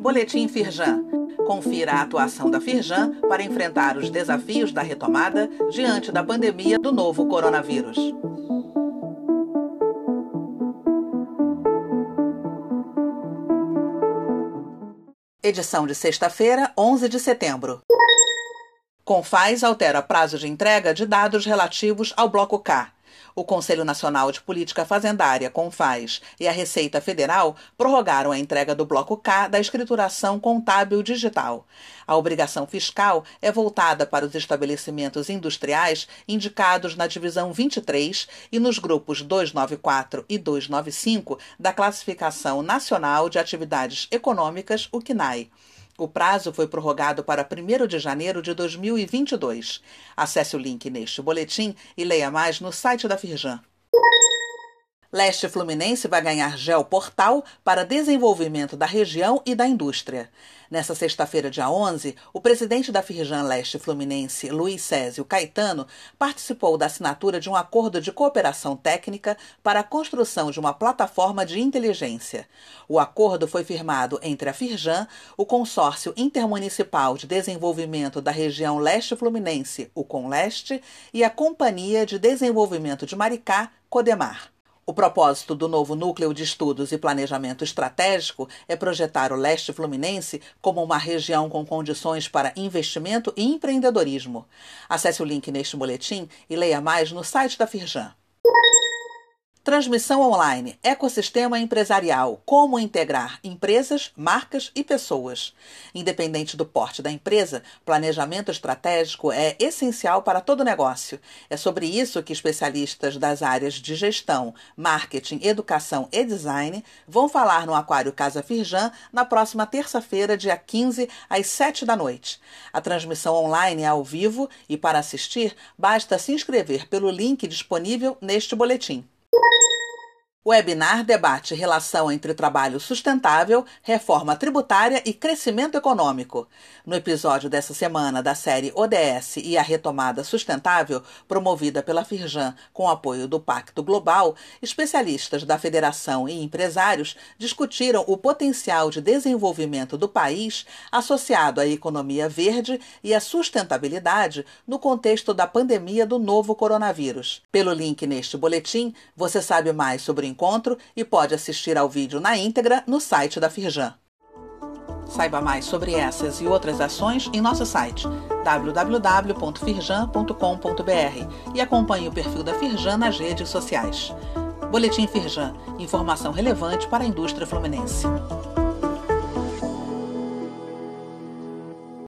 Boletim Firjan. Confira a atuação da Firjan para enfrentar os desafios da retomada diante da pandemia do novo coronavírus. Edição de sexta-feira, 11 de setembro. Confaz altera prazo de entrega de dados relativos ao Bloco K. O Conselho Nacional de Política Fazendária, CONFAS, e a Receita Federal prorrogaram a entrega do Bloco K da escrituração contábil digital. A obrigação fiscal é voltada para os estabelecimentos industriais indicados na divisão 23 e nos grupos 294 e 295 da Classificação Nacional de Atividades Econômicas, o CNAE. O prazo foi prorrogado para 1 de janeiro de 2022. Acesse o link neste boletim e leia mais no site da Firjan. Leste Fluminense vai ganhar geoportal para desenvolvimento da região e da indústria. Nessa sexta-feira, dia 11, o presidente da Firjan Leste Fluminense, Luiz Césio Caetano, participou da assinatura de um acordo de cooperação técnica para a construção de uma plataforma de inteligência. O acordo foi firmado entre a Firjan, o Consórcio Intermunicipal de Desenvolvimento da Região Leste Fluminense, o CONLeste, e a Companhia de Desenvolvimento de Maricá, Codemar. O propósito do novo Núcleo de Estudos e Planejamento Estratégico é projetar o leste fluminense como uma região com condições para investimento e empreendedorismo. Acesse o link neste boletim e leia mais no site da Firjan. Transmissão online, ecossistema empresarial, como integrar empresas, marcas e pessoas. Independente do porte da empresa, planejamento estratégico é essencial para todo negócio. É sobre isso que especialistas das áreas de gestão, marketing, educação e design vão falar no Aquário Casa Firjan na próxima terça-feira, dia 15, às 7 da noite. A transmissão online é ao vivo e, para assistir, basta se inscrever pelo link disponível neste boletim. O webinar debate relação entre trabalho sustentável, reforma tributária e crescimento econômico. No episódio dessa semana da série ODS e a retomada sustentável, promovida pela Firjan com apoio do Pacto Global, especialistas da Federação e empresários discutiram o potencial de desenvolvimento do país associado à economia verde e à sustentabilidade no contexto da pandemia do novo coronavírus. Pelo link neste boletim, você sabe mais sobre encontro e pode assistir ao vídeo na íntegra no site da Firjan. Saiba mais sobre essas e outras ações em nosso site www.firjan.com.br e acompanhe o perfil da Firjan nas redes sociais. Boletim Firjan, informação relevante para a indústria fluminense.